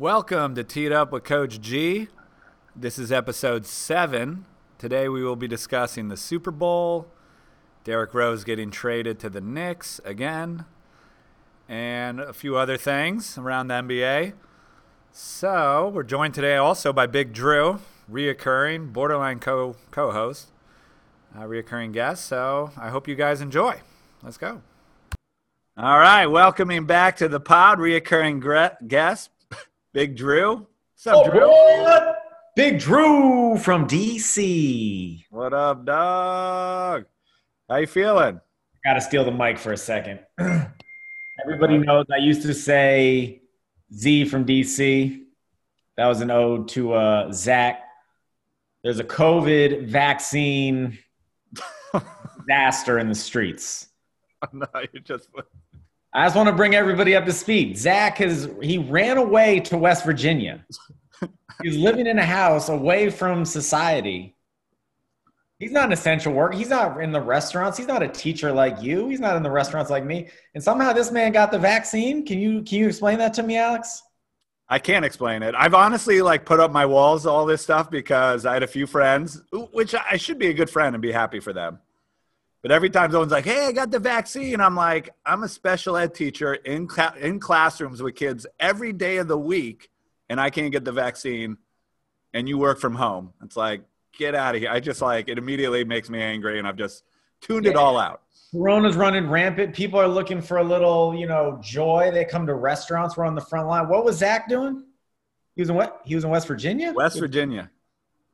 Welcome to Teed Up with Coach G. This is episode seven. Today we will be discussing the Super Bowl, Derrick Rose getting traded to the Knicks again, and a few other things around the NBA. So we're joined today also by Big Drew, reoccurring borderline co co-host, uh, reoccurring guest. So I hope you guys enjoy. Let's go. All right, welcoming back to the pod, reoccurring guest, Big Drew. What's up, Oh, Drew? what? Big Drew from DC. What up, dog? How you feeling? Got to steal the mic for a second. Everybody knows I used to say Z from DC. That was an ode to uh, Zach. There's a COVID vaccine disaster in the streets. no, you just I just want to bring everybody up to speed. Zach has he ran away to West Virginia. He's living in a house away from society. He's not an essential worker. He's not in the restaurants. He's not a teacher like you. He's not in the restaurants like me. And somehow this man got the vaccine. Can you can you explain that to me, Alex? I can't explain it. I've honestly like put up my walls all this stuff because I had a few friends, which I should be a good friend and be happy for them. But every time someone's like, "Hey, I got the vaccine," I'm like, "I'm a special ed teacher in cla- in classrooms with kids every day of the week, and I can't get the vaccine, and you work from home." It's like, get out of here. I just like it immediately makes me angry, and I've just tuned it all out. Corona's running rampant. People are looking for a little, you know, joy. They come to restaurants. We're on the front line. What was Zach doing? He was in what? He was in West Virginia. West Virginia.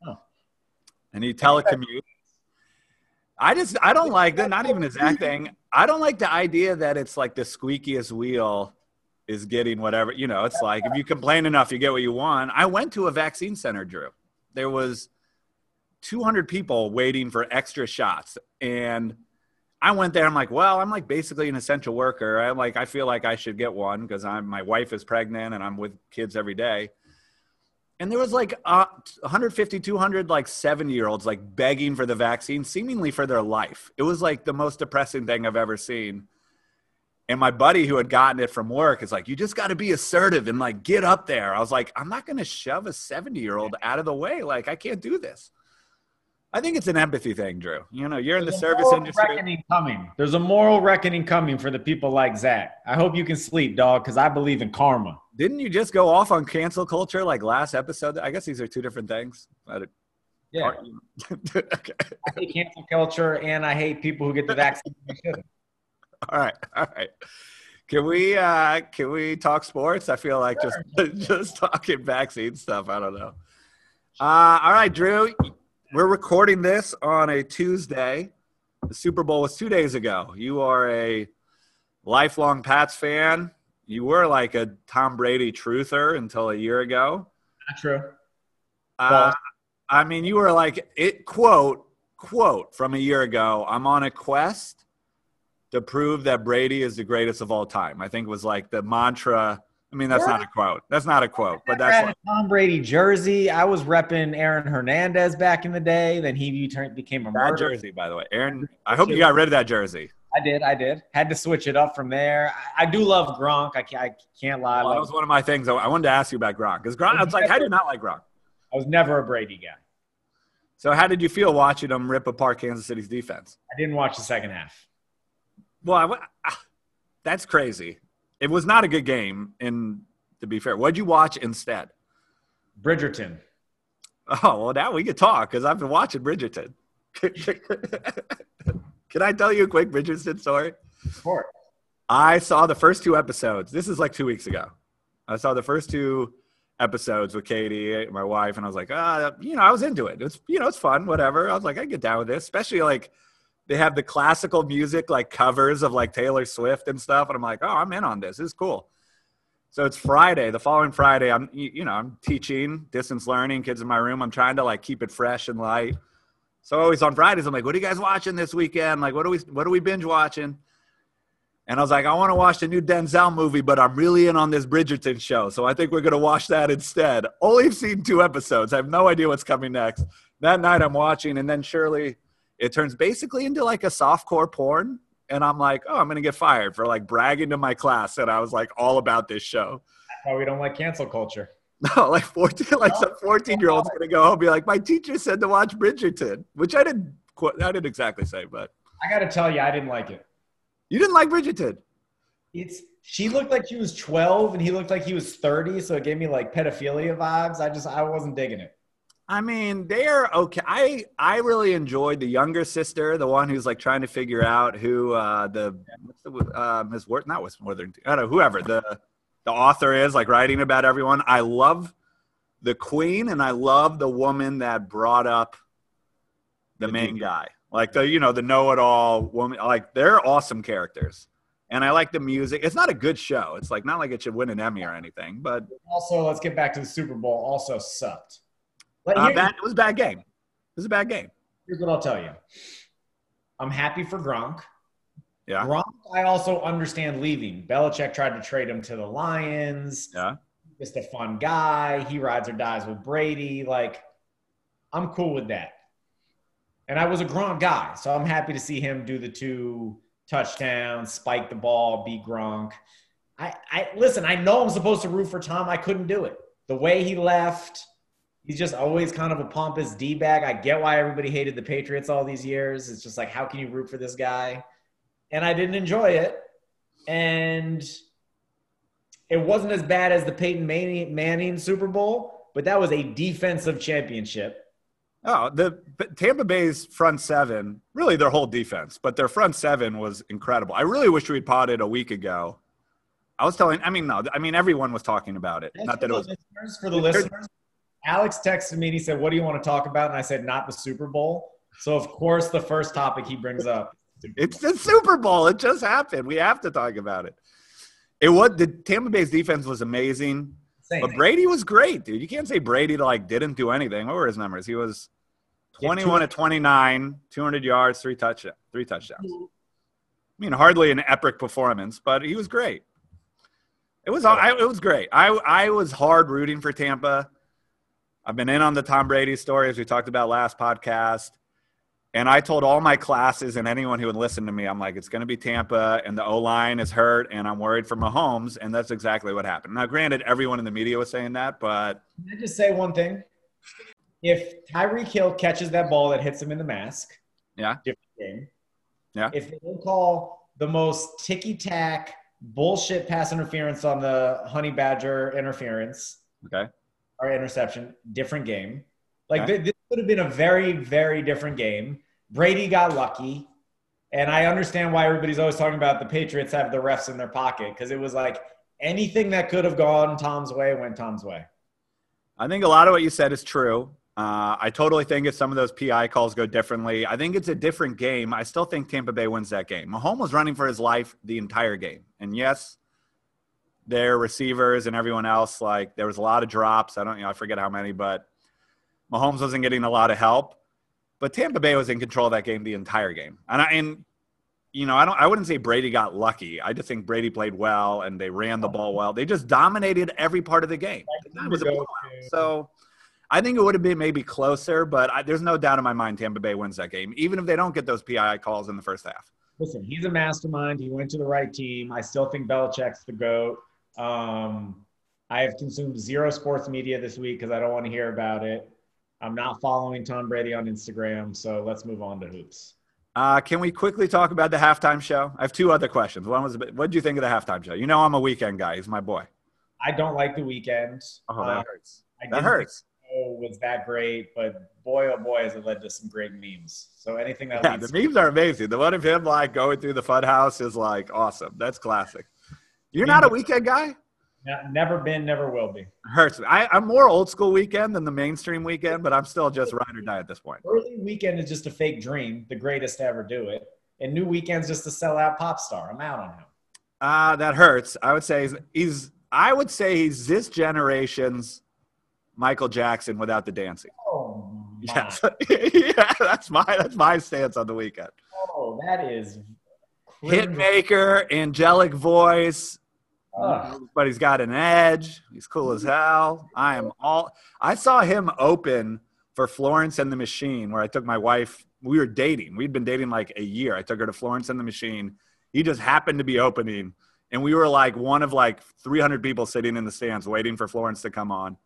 Oh. And he telecommute. I just I don't like that. Not even his acting. I don't like the idea that it's like the squeakiest wheel is getting whatever. You know, it's like if you complain enough, you get what you want. I went to a vaccine center, Drew. There was 200 people waiting for extra shots, and I went there. I'm like, well, I'm like basically an essential worker. I'm like I feel like I should get one because I'm my wife is pregnant and I'm with kids every day and there was like uh, 150 200 like 70 year olds like begging for the vaccine seemingly for their life. It was like the most depressing thing i've ever seen. And my buddy who had gotten it from work is like you just got to be assertive and like get up there. I was like i'm not going to shove a 70 year old out of the way. Like i can't do this. I think it's an empathy thing drew. You know you're in the There's a service moral industry. reckoning coming. There's a moral reckoning coming for the people like Zach. I hope you can sleep, dog, because I believe in karma. Didn't you just go off on cancel culture like last episode i guess these are two different things Yeah, okay. I hate cancel culture and I hate people who get the vaccine. when they shouldn't. All right, all right. Can we uh can we talk sports? I feel like just just talking vaccine stuff. I don't know. Uh all right, Drew. We're recording this on a Tuesday. The Super Bowl was two days ago. You are a lifelong Pats fan. You were like a Tom Brady truther until a year ago. Not true. Uh, I mean, you were like it quote quote from a year ago. I'm on a quest to prove that Brady is the greatest of all time. I think was like the mantra. I mean, that's not a quote. That's not a quote, but that's like, a Tom Brady jersey. I was repping Aaron Hernandez back in the day. Then he became a that murderer. jersey, by the way. Aaron, I hope you got rid of that jersey. I did. I did. Had to switch it up from there. I, I do love Gronk. I can't, I can't lie. Well, that was one of my things. I I wanted to ask you about Gronk because Gronk. I was like, how do you not like Gronk? I was never a Brady guy. So, how did you feel watching him rip apart Kansas City's defense? I didn't watch the second half. Well, I, ah, that's crazy. It was not a good game. And to be fair, what'd you watch instead? Bridgerton. Oh, well, now we can talk because I've been watching Bridgerton. can I tell you a quick Bridgerton story? Sport. I saw the first two episodes. This is like two weeks ago. I saw the first two episodes with Katie, my wife, and I was like, ah, you know, I was into it. It's you know, it's fun, whatever. I was like, I get down with this, especially like they have the classical music like covers of like Taylor Swift and stuff, and I'm like, oh, I'm in on this. This is cool. So it's Friday. The following Friday, I'm you know I'm teaching distance learning, kids in my room. I'm trying to like keep it fresh and light. So always on Fridays, I'm like, what are you guys watching this weekend? Like, what are we what are we binge watching? And I was like, I want to watch the new Denzel movie, but I'm really in on this Bridgerton show. So I think we're going to watch that instead. Only seen two episodes. I have no idea what's coming next. That night I'm watching, and then surely it turns basically into like a softcore porn. And I'm like, oh, I'm going to get fired for like bragging to my class that I was like all about this show. why we don't like cancel culture. No, like 14, like some 14 year old's gonna go home and be like, my teacher said to watch Bridgerton, which I didn't, I didn't exactly say, but I got to tell you, I didn't like it. you didn't like Bridgerton. It's she looked like she was 12 and he looked like he was 30, so it gave me like pedophilia vibes. I just I wasn't digging it. I mean, they're okay. I I really enjoyed the younger sister, the one who's like trying to figure out who uh, the what's the uh, Miss Worth, not Miss Worthington, I don't know whoever the the author is, like writing about everyone. I love the queen, and I love the woman that brought up the The main dude. guy, like the you know the know-it-all woman. Like they're awesome characters, and I like the music. It's not a good show. It's like not like it should win an Emmy or anything, but Also, let's get back to the Super Bowl. Also sucked. But uh, here- bad, it was a bad game. It was a bad game. here's what I'll tell you. I'm happy for Gronk. Yeah. Gronk, I also understand leaving. Belichick tried to trade him to the Lions. Yeah. Just a fun guy. He rides or dies with Brady. Like, I'm cool with that. And I was a Gronk guy, so I'm happy to see him do the two touchdowns, spike the ball, be Gronk. I, I listen. I know I'm supposed to root for Tom. I couldn't do it. The way he left, he's just always kind of a pompous d bag. I get why everybody hated the Patriots all these years. It's just like, how can you root for this guy? And I didn't enjoy it. And it wasn't as bad as the Peyton Manning, Manning Super Bowl, but that was a defensive championship. Oh, the Tampa Bay's front seven, really their whole defense, but their front seven was incredible. I really wish we'd potted a week ago. I was telling, I mean, no, I mean, everyone was talking about it. Not that it was, listeners, for the listeners. Alex texted me and he said, "What do you want to talk about?" And I said, "Not the Super Bowl." So of course, the first topic he brings up. it's the Super Bowl. It just happened. We have to talk about it. It was, the Tampa Bay's defense was amazing, Same but. Brady was great, dude. You can't say Brady like didn't do anything. What were his numbers? He was Yeah, 21 to 29, 200 yards, three touch, three touchdowns. Mm-hmm. I mean, hardly an epic performance, but he was great. It was I, it was great. I I was hard rooting for Tampa. I've been in on the Tom Brady story as we talked about last podcast. And I told all my classes and anyone who would listen to me, I'm like, it's going to be Tampa, and the O line is hurt, and I'm worried for Mahomes, and that's exactly what happened. Now, granted, everyone in the media was saying that, but Can I just say one thing? If Tyreek Hill catches that ball that hits him in the mask, Yeah. different game. Yeah. If they don't call the most ticky tack bullshit pass interference on the Honey Badger interference okay, or interception, different game. Like Okay. th- this would have been a very, very different game. Brady got lucky. And I understand why everybody's always talking about the Patriots have the refs in their pocket because it was like anything that could have gone Tom's way went Tom's way. I think a lot of what you said is true. Uh, I totally think if some of those PI calls go differently, I think it's a different game. I still think Tampa Bay wins that game. Mahomes was running for his life the entire game, and yes, their receivers and everyone else like there was a lot of drops. I don't, you know, I forget how many, but Mahomes wasn't getting a lot of help. But Tampa Bay was in control of that game the entire game, and I and you know I don't I wouldn't say Brady got lucky. I just think Brady played well and they ran the ball well. They just dominated every part of the game. It was a blowout. So I think it would have been maybe closer, but I, there's no doubt in my mind Tampa Bay wins that game, even if they don't get those PI calls in the first half. Listen, he's a mastermind. He went to the right team. I still think Belichick's the GOAT. Um, I have consumed zero sports media this week because I don't want to hear about it. I'm not following Tom Brady on Instagram, so let's move on to hoops. Uh, can we quickly talk about the halftime show? I have two other questions. One was, what did you think of the halftime show? You know, I'm a Weeknd guy. He's my boy. I don't like the Weeknd. Oh, Uh, that hurts. I That hurts. was that great, but boy, oh boy, has it led to some great memes. So anything that Yeah, the memes are amazing. The one of him like going through the fun house is like awesome. That's classic. You're not a Weeknd guy? Ne- never been, never will be. Hurts. I, I'm more old school Weeknd than the mainstream Weeknd, but I'm still just ride or die at this point. Early Weeknd is just a fake dream, the greatest to ever do it. And new Weeknd's just a sellout pop star. I'm out on him. Uh, that hurts. I would say he's, he's I would say he's this generation's Michael Jackson without the dancing. Oh, my. Yes. yeah, that's my that's my stance on the Weeknd. Oh, that is. Hitmaker, angelic voice, But he's got an edge. He's cool as hell. I am all. I saw him open for Florence and the Machine, where I took my wife. We were dating. We'd been dating like a year. I took her to Florence and the Machine. He just happened to be opening, and we were like one of like 300 people sitting in the stands waiting for Florence to come on.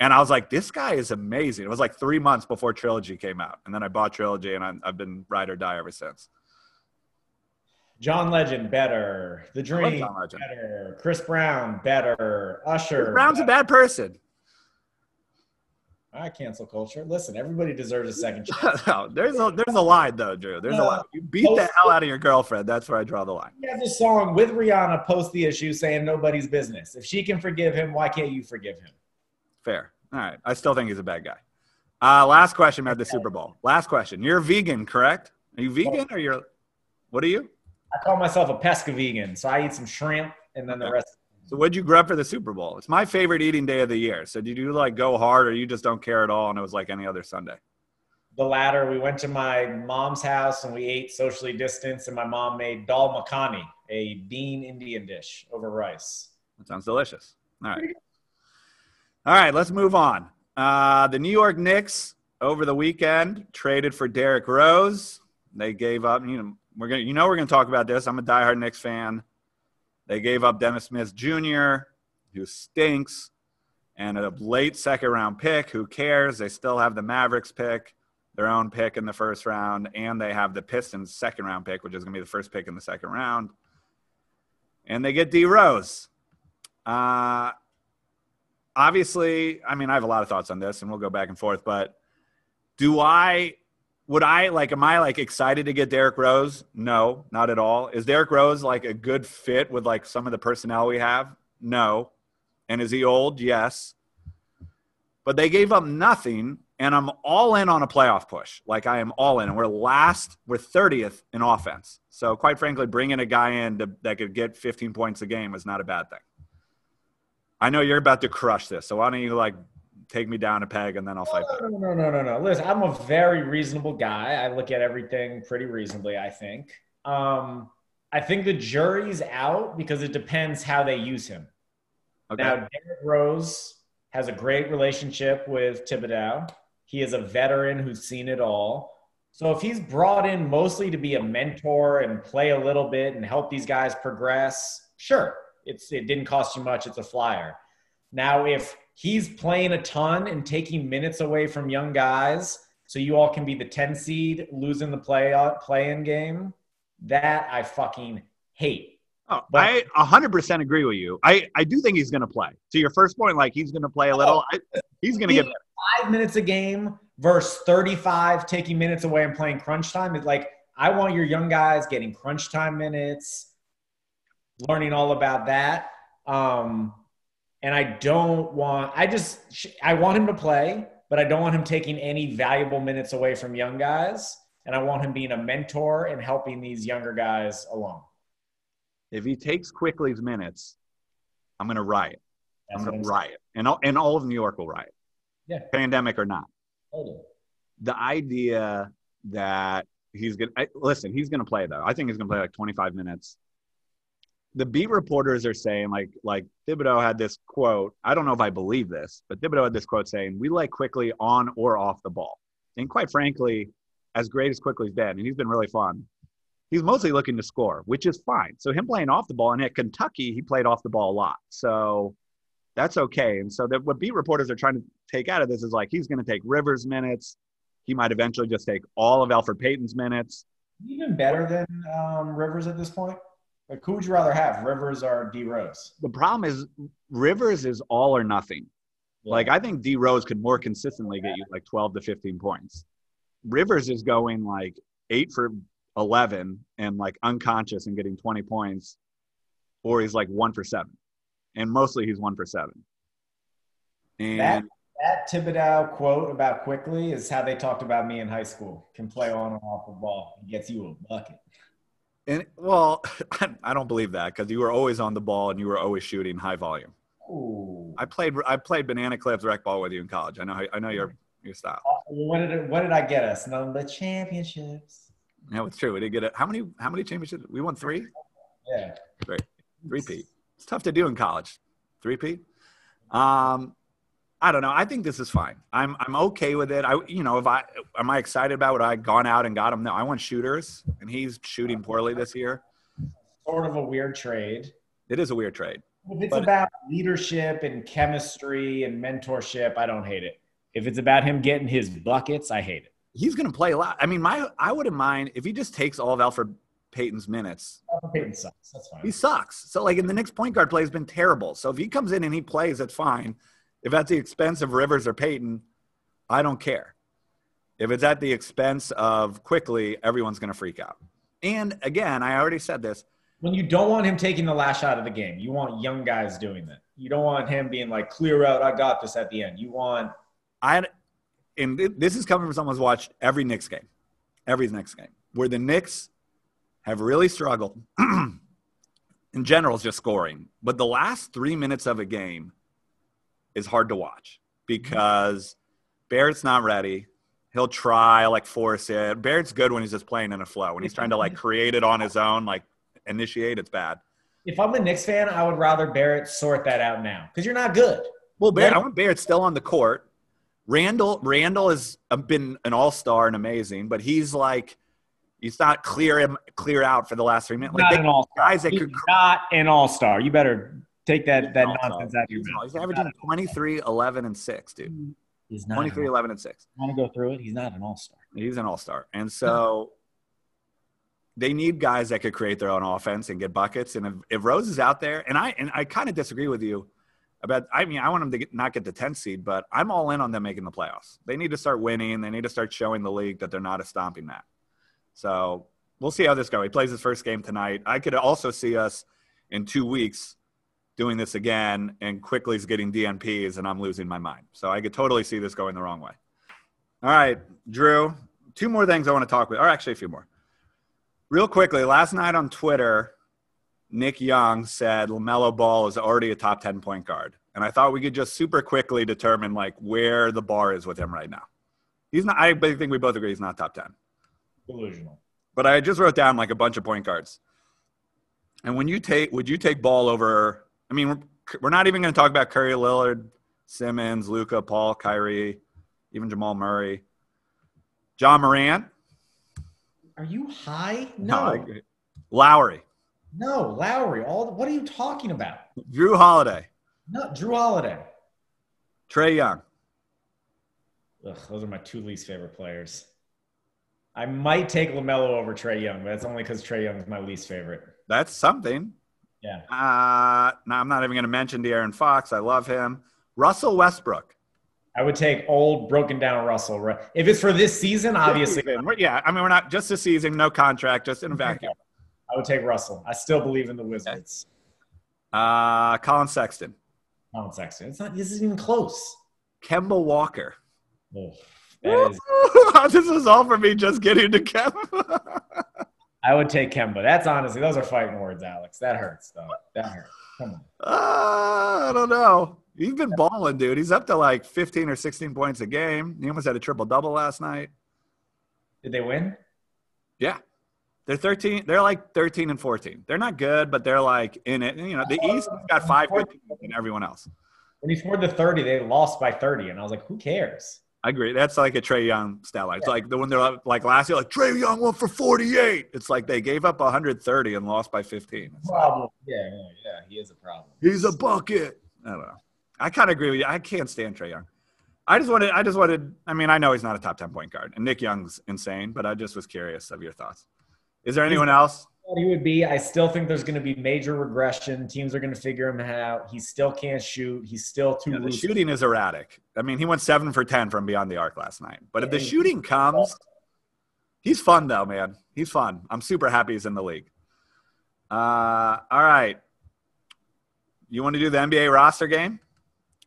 And I was like, this guy is amazing. It was like three months before Trilogy came out. And then I bought Trilogy and i have been ride or die ever since. John Legend, better. The Dream, better. Chris Brown, better. Usher. Chris Brown's better. a bad person. All right, cancel culture. Listen, everybody deserves a second chance. no, there's a there's a line though, Drew. There's no, a line. You beat the hell out of your girlfriend. That's where I draw the line. He has a song with Rihanna post the issue saying nobody's business. If she can forgive him, why can't you forgive him? Fair. All right. I still think he's a bad guy. Uh, last question about the Super Bowl. Last question. You're vegan, correct? Are you vegan or you're what are you? I call myself a pesca vegan, so I eat some shrimp and then okay. the rest so what'd you grab for the Super Bowl? It's my favorite eating day of the year. So did you like go hard or you just don't care at all and it was like any other Sunday? The latter. We went to my mom's house and we ate socially distanced and my mom made dal makhani, a bean Indian dish over rice. That sounds delicious. All right. All right, let's move on. Uh, the New York Knicks over the weekend traded for Derrick Rose. They gave up, you know, we're gonna you know we're gonna talk about this. I'm a diehard Knicks fan. They gave up Dennis Smith Jr., who stinks, and a late second round pick. Who cares? They still have the Mavericks pick, their own pick in the first round, and they have the Pistons second round pick, which is to be the first pick in the second round. And they get D Rose. Uh, obviously, I mean, I have a lot of thoughts on this, and we'll go back and forth, but do I would I like am I like excited to get Derrick Rose? No, not at all. Is Derrick Rose like a good fit with like some of the personnel we have? No. And is he old? Yes. But they gave up nothing and I'm all in on a playoff push. Like I am all in and we're last, we're 30th in offense. So quite frankly, bringing a guy in to, that could get 15 points a game is not a bad thing. I know you're about to crush this. So why don't you like take me down a peg and then I'll fight. No, no, no, no, no, no. Listen, I'm a very reasonable guy. I look at everything pretty reasonably, I think. Um, I think the jury's out because it depends how they use him. Okay. Now, Derrick Rose has a great relationship with Thibodeau. He is a veteran who's seen it all. So if he's brought in mostly to be a mentor and play a little bit and help these guys progress, sure, it's it didn't cost you much. It's a flyer. Now, if he's playing a ton and taking minutes away from young guys so you all can be the 10 seed losing the play uh, play-in game. That i fucking hate. Oh, but, i 100% agree with you. I, I do think he's going to play. To your first point like he's going to play a little. I, he's going to get five minutes a game versus 35 taking minutes away and playing crunch time. Is like i want your young guys getting crunch time minutes learning all about that. Um, and I don't want. I just I want him to play, but I don't want him taking any valuable minutes away from young guys, and I want him being a mentor and helping these younger guys along. If he takes Quickley's minutes, I'm going to riot. That's I'm going to riot, and all, and all of New York will riot. Yeah, pandemic or not. Totally. The idea that he's going to listen, he's going to play though. I think he's going to play like 25 minutes the beat reporters are saying like like Thibodeau had this quote. I don't know if I believe this, but Thibodeau had this quote saying, "We like Quickley on or off the ball." And quite frankly, as great as Quickley's been, and he's been really fun, he's mostly looking to score, which is fine. So him playing off the ball, and at Kentucky, he played off the ball a lot, so that's okay. And so that what beat reporters are trying to take out of this is like he's going to take Rivers minutes. He might eventually just take all of Elfrid Payton's minutes. Even better than um, Rivers at this point. Like, who would you rather have, Rivers or D Rose? The problem is Rivers is all or nothing. Yeah. Like I think D Rose could more consistently get you like 12 to 15 points. Rivers is going like eight for 11 and like unconscious and getting 20 points, or he's like one for seven, and mostly he's one for seven. And that, that Thibodeau quote about Quickley is how they talked about me in high school. Can play on and off the ball. He gets you a bucket. And well, I don't believe that because you were always on the ball and you were always shooting high volume. Ooh. I played I played banana clips rec ball with you in college. I know I know your your style. What did it, what did I get us? None but championships. Yeah, it's true. We did get it. How many how many championships? We won three. Yeah. Great. Three P. It's tough to do in college. Three P. Um, I don't know. I think this is fine. I'm I'm okay with it. I you know if I am I excited about what I gone out and got him? No, I want shooters, and he's shooting poorly this year. sort of a weird trade. It is a weird trade. If it's But- about leadership and chemistry and mentorship, I don't hate it. If it's about him getting his buckets, I hate it. He's going to play a lot. I mean, my I wouldn't mind if he just takes all of Elfrid Payton's minutes. Elfrid Payton sucks. That's fine. He sucks. So like in the Knicks point guard play has been terrible. So if he comes in and he plays, that's fine. If at the expense of Rivers or Payton, I don't care. If it's at the expense of Quickley, everyone's going to freak out. And again, I already said this. when you don't want him taking the last shot of the game, you want young guys doing that. You don't want him being like, clear out, I got this at the end. You want I and this is coming from someone who's watched every Knicks game, every Knicks game, where the Knicks have really struggled. in general, is just scoring, but the last three minutes of a game is hard to watch because Barrett's not ready. He'll try like force it. Barrett's good when he's just playing in a flow. When he's trying to like create it on his own, like initiate, it's bad. if I'm a Knicks fan, I would rather Barrett sort that out now because you're not good. Well, Barrett, I want Barrett still on the court. Randle, Randle has uh, been an all star and amazing, but he's like, he's not clear him clear out for the last three minutes. Like not they, an all star. guys that He's could- not an all star. You better take that that all-star. nonsense out of your he's, mouth. he's averaging 23, 11, and six, dude. He's not. 23, 11, and six. I Want to go through it? He's not an all star. He's an all star, and so they need guys that could create their own offense and get buckets. And if, if Rose is out there, and I and I kind of disagree with you about. I mean, I want them to get, not get the 10th seed, but I'm all in on them making the playoffs. They need to start winning. They need to start showing the league that they're not a stomping mat. So we'll see how this goes. He plays his first game tonight. I could also see us in two weeks doing this again, and Quickley is getting DNPs, and I'm losing my mind. So I could totally see this going the wrong way. All right, Drew. Two more things I want to talk with, or actually a few more. Real quickly, last night on Twitter, Nick Young said LaMelo Ball is already a top 10 point guard. And I thought we could just super quickly determine like where the bar is with him right now. He's not, I think we both agree he's not top 10. Delusional. But I just wrote down like a bunch of point guards. And when you take, would you take Ball over? I mean, we're, we're not even going to talk about Curry, Lillard, Simmons, Luka, Paul, Kyrie, even Jamal Murray, Ja Morant. Are you high? No. Lowry, no, Lowry. All what are you talking about? Jrue Holiday, No, Jrue Holiday. Trae Young. Ugh, those are my two least favorite players. I might take LaMelo over Trae Young, but that's only because Trae Young is my least favorite. That's something. Yeah, Uh, now I'm not even going to mention De'Aaron Fox. I love him. Russell Westbrook. I would take old, broken down Russell. Right? If it's for this season, obviously, yeah. I mean, we're not just a season, no contract, just in a vacuum. I would take Russell. I still believe in the Wizards. Uh, Collin Sexton, Collin Sexton. It's not. This isn't even close. Kemba Walker. Is. this is all for me just getting to Kemba. I would take Kemba. That's honestly, those are fighting words, Alex. That hurts, though. That hurts. Come on. uh, I don't know. He's been balling, dude. He's up to like 15 or 16 points a game. He almost had a triple double last night. Did they win? Yeah. They're 13. They're like 13 and 14. They're not good, but they're like in it. You know, the East has got five good teams than everyone else. When he scored the 30, they lost by 30. And I was like, who cares? I agree. That's like a Trae Young stat line. It's like the one they're like last year, like Trae Young went for 48. It's like they gave up 130 and lost by 15. It's like, Problem. Yeah, yeah, yeah. He is a problem. He's a bucket. I don't know. I kind of agree with you. I can't stand Trae Young. I just wanted. I just wanted. I mean, I know he's not a top 10 point guard, and Nick Young's insane, but I just was curious of your thoughts. Is there anyone else? What he would be, I still think there's going to be major regression. Teams are going to figure him out. He still can't shoot. He's still too Yeah, the shooting is erratic. I mean, he went seven for 10 from beyond the arc last night. But if the shooting comes, he's fun, though, man. He's fun. I'm super happy he's in the league. Uh, all right. You want to do the NBA roster game?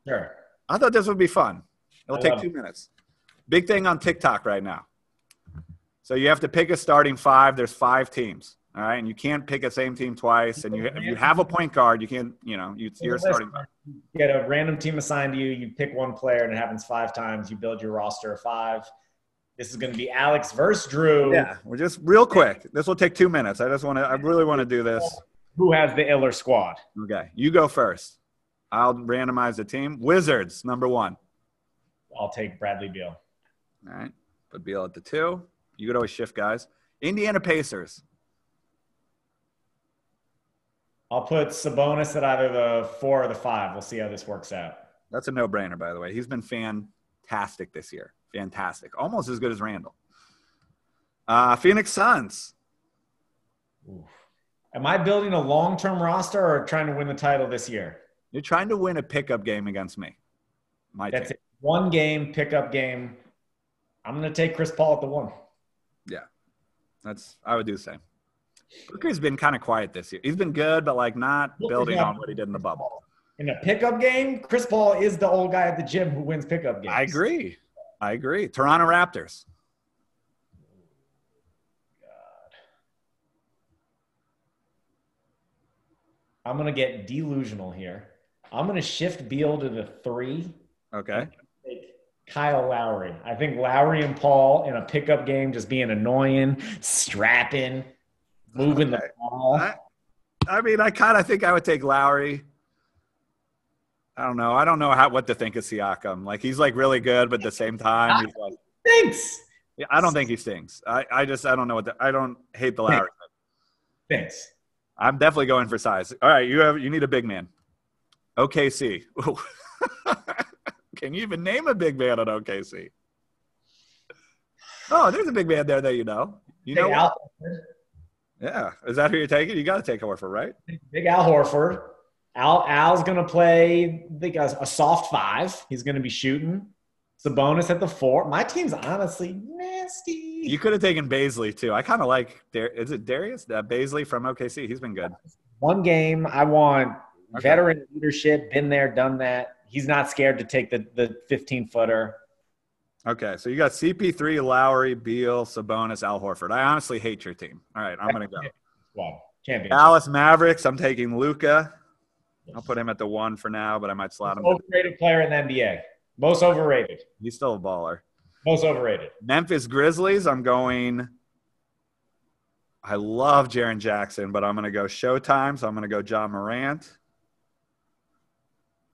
Sure. I thought this would be fun. It'll I take two minutes. Big thing on TikTok right now. So you have to pick a starting five. There's five teams. All right. And you can't pick a same team twice. And you, if you have a point guard, you can't, you know, you, you're starting. You get a random team assigned to you. You pick one player, and it happens five times. You build your roster of five. This is going to be Alex versus Drew. Yeah, we're just real quick. This will take two minutes. I just want to. I really want to do this. Who has the iller squad? Okay, you go first. I'll randomize the team. Wizards number one. I'll take Bradley Beal. All right, put Beal at the two. You could always shift guys. Indiana Pacers. I'll put Sabonis at either the four or the five. We'll see how this works out. That's a no-brainer, by the way. He's been fantastic this year. Fantastic, almost as good as Randle. Uh, Phoenix Suns. Oof. Am I building a long-term roster or trying to win the title this year? You're trying to win a pickup game against me. My That's it. One game, pickup game. I'm going to take Chris Paul at the one. Yeah, that's I would do the same. Booker's been kind of quiet this year. He's been good, but like not building on what he did in the bubble. In a pickup game, Chris Paul is the old guy at the gym who wins pickup games. I agree. I agree. Toronto Raptors. God. I'm gonna get delusional here. I'm gonna shift Beal to the three. Okay. Kyle Lowry. I think Lowry and Paul in a pickup game just being annoying, strapping, moving okay. the ball. I, I mean, I kind of think I would take Lowry. I don't know. I don't know how what to think of Siakam. Like he's like really good, but at the same time, he's like thanks. Yeah, I don't think he stinks. I, I just I don't know what the, I don't hate the Lowry. Thanks. I'm definitely going for size. All right, you have you need a big man. OKC. Can you even name a big man on OKC? Oh, there's a big man there that you know. You big know. Yeah, is that who you're taking? You got to take Horford, right? Big Al Horford. Al Al's going to play I think a, a soft five. He's going to be shooting. Sabonis at the four. My team's honestly nasty. You could have taken Bazley too. I kind of like. Is it Darius? Uh, Bazley from OKC. He's been good. One game. I want okay. veteran leadership. Been there, done that. He's not scared to take the the 15 footer. Okay, so you got CP3, Lowry, Beal, Sabonis, Al Horford. I honestly hate your team. All right, I'm gonna go. Wow, champion. Dallas Mavericks. I'm taking Luka. I'll put him at the one for now, but I might slot him. Overrated player in the NBA. Most overrated. He's still a baller. Most overrated. Memphis Grizzlies. I'm going. I love Jaren Jackson, but I'm going to go Showtime. So I'm going to go Ja Morant.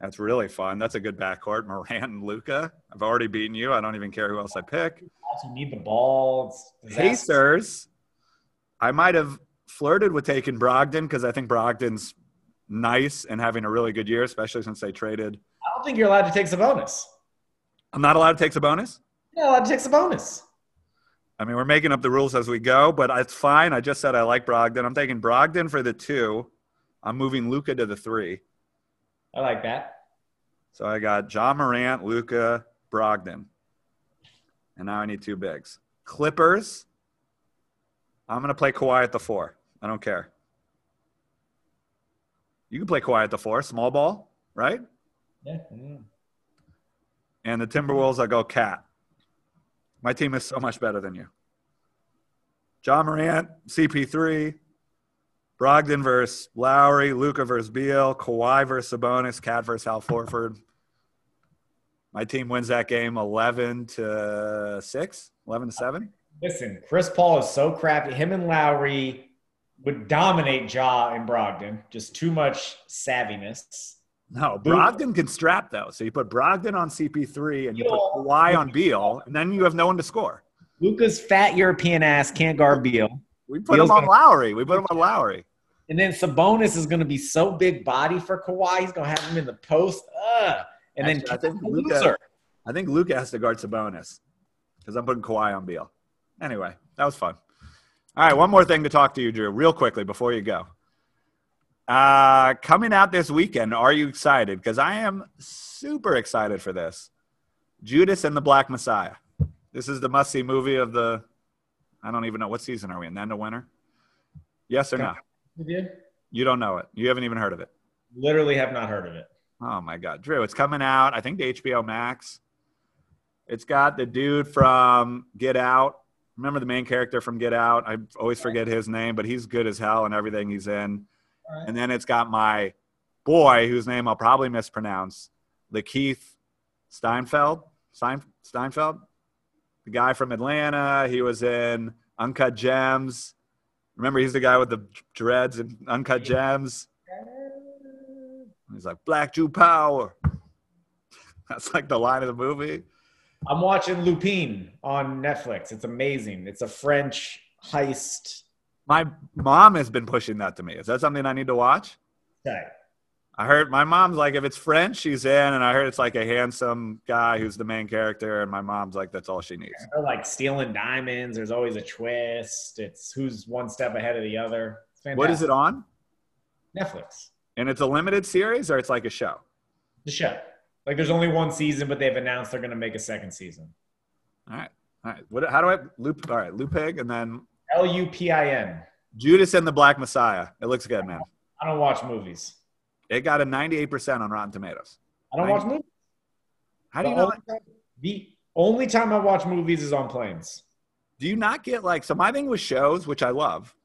That's really fun. That's a good backcourt. Morant and Luka. I've already beaten you. I don't even care who else I pick. Also need the ball. Pacers. I might have flirted with taking Brogdon because I think Brogdon's nice and having a really good year, especially since they traded. I don't think you're allowed to take Sabonis. I'm not allowed to take Sabonis? You're allowed to take Sabonis. I mean, we're making up the rules as we go, but it's fine. I just said I like Brogdon. I'm taking Brogdon for the two. I'm moving Luka to the three. I like that. So I got Ja Morant, Luka, Brogdon. And now I need two bigs. Clippers. I'm going to play Kawhi at the four. I don't care. You can play Kawhi at the four, small ball, right? Yeah. yeah. And the Timberwolves, I go KAT. My team is so much better than you. Ja Morant, CP3, Brogdon versus Lowry, Luka versus Beal, Kawhi versus Sabonis, KAT versus Al Horford. My team wins that game 11 to 6, 11 to 7. Listen, Chris Paul is so crappy. Him and Lowry would dominate Ja and Brogdon. Just too much savviness. No, Brogdon can strap though. So you put Brogdon on CP3 and you put Kawhi on Beal, and then you have no one to score. Luka's fat European ass can't guard Beal. We put Beal's him on gonna- Lowry. We put him on Lowry. And then Sabonis is going to be so big body for Kawhi. He's going to have him in the post. Ugh. And Actually, then I think Luka, I think Luka has to guard Sabonis because I'm putting Kawhi on Beal. Anyway, that was fun. All right, one more thing to talk to you, Drew, real quickly before you go. Uh, coming out this weekend, are you excited? Because I am super excited for this. Judas and the Black Messiah. This is the must see movie of the, I don't even know, what season are we in? The end of winter? Yes or no? You? you don't know it. You haven't even heard of it. Literally have not heard of it. Oh my God. Drew, it's coming out, I think, the HBO Max. It's got the dude from Get Out remember the main character from Get Out. I always forget his name, but he's good as hell in everything he's in. Right. And then it's got my boy, whose name I'll probably mispronounce, Lakeith Steinfeld. Stein, Steinfeld, the guy from Atlanta. He was in Uncut Gems. Remember, he's the guy with the dreads and Uncut Gems. He's like Black Jew Power. That's like the line of the movie. I'm watching Lupin on Netflix. It's amazing. It's a French heist. My mom has been pushing that to me. Is that something I need to watch? Okay. I heard my mom's like, if it's French, she's in, and I heard it's like a handsome guy who's the main character, and my mom's like, that's all she needs. They're like stealing diamonds. There's always a twist. It's who's one step ahead of the other. What is it on? Netflix. And it's a limited series, or it's like a show. The show. Like there's only one season, but they've announced they're going to make a second season. All right, all right. What? How do I loop? All right, Lupig, and then L U P I N. Judas and the Black Messiah. It looks good, man. I don't watch movies. It got a 98% on Rotten Tomatoes. I don't watch movies. How do you know? only time- The only time I watch movies is on planes. Do you not get like so? My thing with shows, which I love.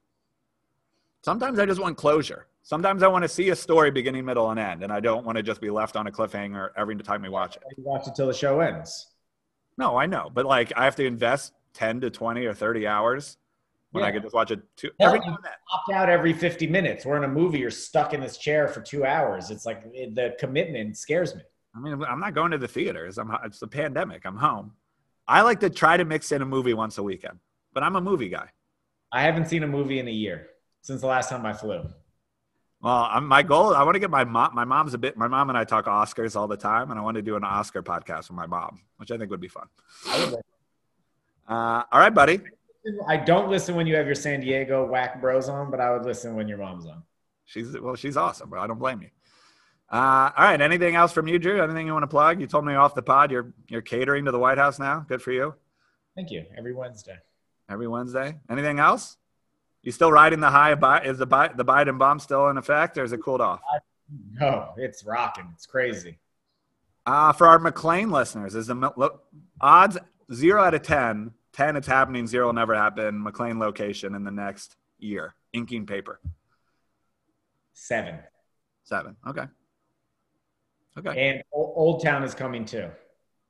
Sometimes I just want closure. Sometimes I want to see a story beginning, middle, and end, and I don't want to just be left on a cliffhanger every time we watch it. You watch it till the show ends. No, I know, but like I have to invest ten to twenty or thirty hours when I Yeah. could just watch it two, every now and then. Opt out every 50 minutes. We're in a movie. You're stuck in this chair for two hours. It's like the commitment scares me. I mean, I'm not going to the theaters. I'm. It's the pandemic. I'm home. I like to try to mix in a movie once a weekend, but I'm a movie guy. I haven't seen a movie in a year since the last time I flew. Well, I'm, my goal. I want to get my mom. My mom's a bit. My mom and I talk Oscars all the time, and I want to do an Oscar podcast with my mom, which I think would be fun. I, Uh, all right, buddy. I don't listen when you have your San Diego whack bros on, but I would listen when your mom's on. She's well. She's awesome. Bro. I don't blame you. Uh, all right. Anything else from you, Drew? Anything you want to plug? You told me off the pod. You're you're catering to the White House now. Good for you. Thank you. Every Wednesday. Every Wednesday. Anything else? You still riding the high? Is the Bi- the Biden bomb still in effect, or is it cooled off? No, it's rocking. It's crazy. Uh, for our McLean listeners, is the odds zero out of 10, 10 it's happening, zero will never happen, McLean location in the next year, inking paper, Seven. seven. Okay. Okay. And Old Town is coming too.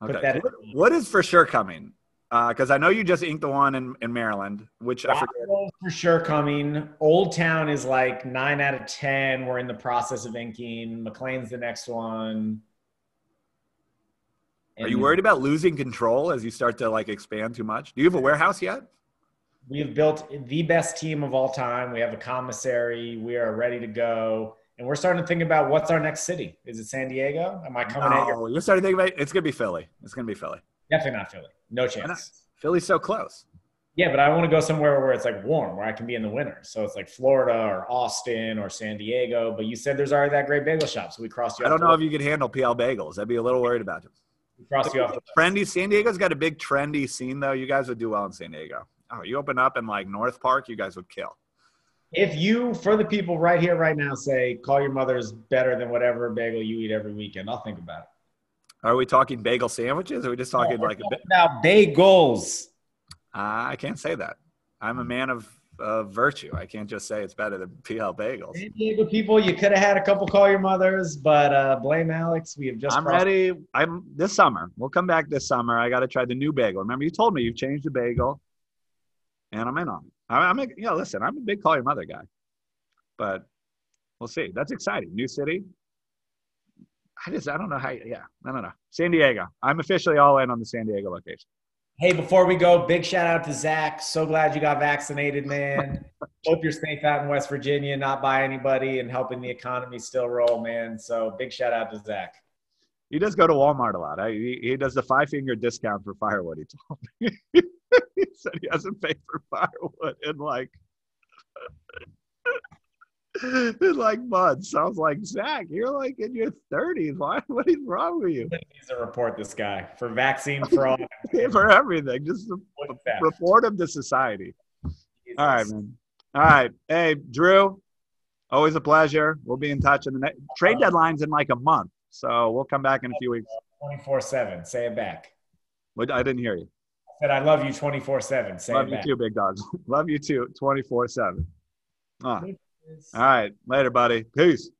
Okay. What- is for sure coming? Uh, because I know you just inked the one in, in Maryland, which I forget. For sure coming. Old Town is like nine out of ten. We're in the process of inking. McLean's the next one. Are you worried about losing control as you start to like expand too much? Do you have a warehouse yet? We have built the best team of all time. We have a commissary. We are ready to go. And we're starting to think about what's our next city. Is it San Diego? Am I coming at you? You're starting to think about it's gonna be Philly. It's gonna be Philly. Definitely not Philly. No chance. Philly's so close. Yeah, but I want to go somewhere where it's like warm, where I can be in the winter. So it's like Florida or Austin or San Diego. But you said there's already that great bagel shop, so we crossed you. I don't know if you could handle PL bagels. I'd be a little worried about you. We crossed you off. the list. Trendy San Diego's got a big trendy scene though. You guys would do well in San Diego. Oh, you open up in like North Park, you guys would kill. If you, for the people right here, right now, say call your mother's better than whatever bagel you eat every weekend, I'll think about it. Are we talking bagel sandwiches? Or are we just talking like a bit? about bagels. Uh, I can't say that. I'm a man of uh, virtue. I can't just say it's better than PL bagels. San Diego people, you could have had a couple call your mothers, but uh, blame Alex. We have just. I'm crossed- ready. I'm this summer. We'll come back this summer. I got to try the new bagel. Remember, you told me you've changed the bagel, and I'm in on it. I- I'm a, you know, listen, I'm a big call your mother guy, but we'll see. That's exciting. New city. I just, I don't know how. Yeah, I don't know. San Diego. I'm officially all in on the San Diego location. Hey, before we go, big shout out to Zach. So glad you got vaccinated, man. Hope you're safe out in West Virginia, not by anybody, and helping the economy still roll, man. So big shout out to Zach. He does go to Walmart a lot. He, he does the five finger discount for firewood. He told me. he said he hasn't paid for firewood in like in like months. I was like, Zach, you're like in your thirties. Why? What is wrong with you? Needs to report this guy for vaccine fraud. for everything, just to What's that? report him to society. All right, man. All right, hey, Drew. Always a pleasure. We'll be in touch. In the next trade uh-huh. deadline's in like a month, so we'll come back in a few weeks. 24 7. Say it back. What- I didn't hear you. I said, I love you 24 7. Say Love it you too, big dogs. Love you too, 24 7. All right. Later, buddy. Peace.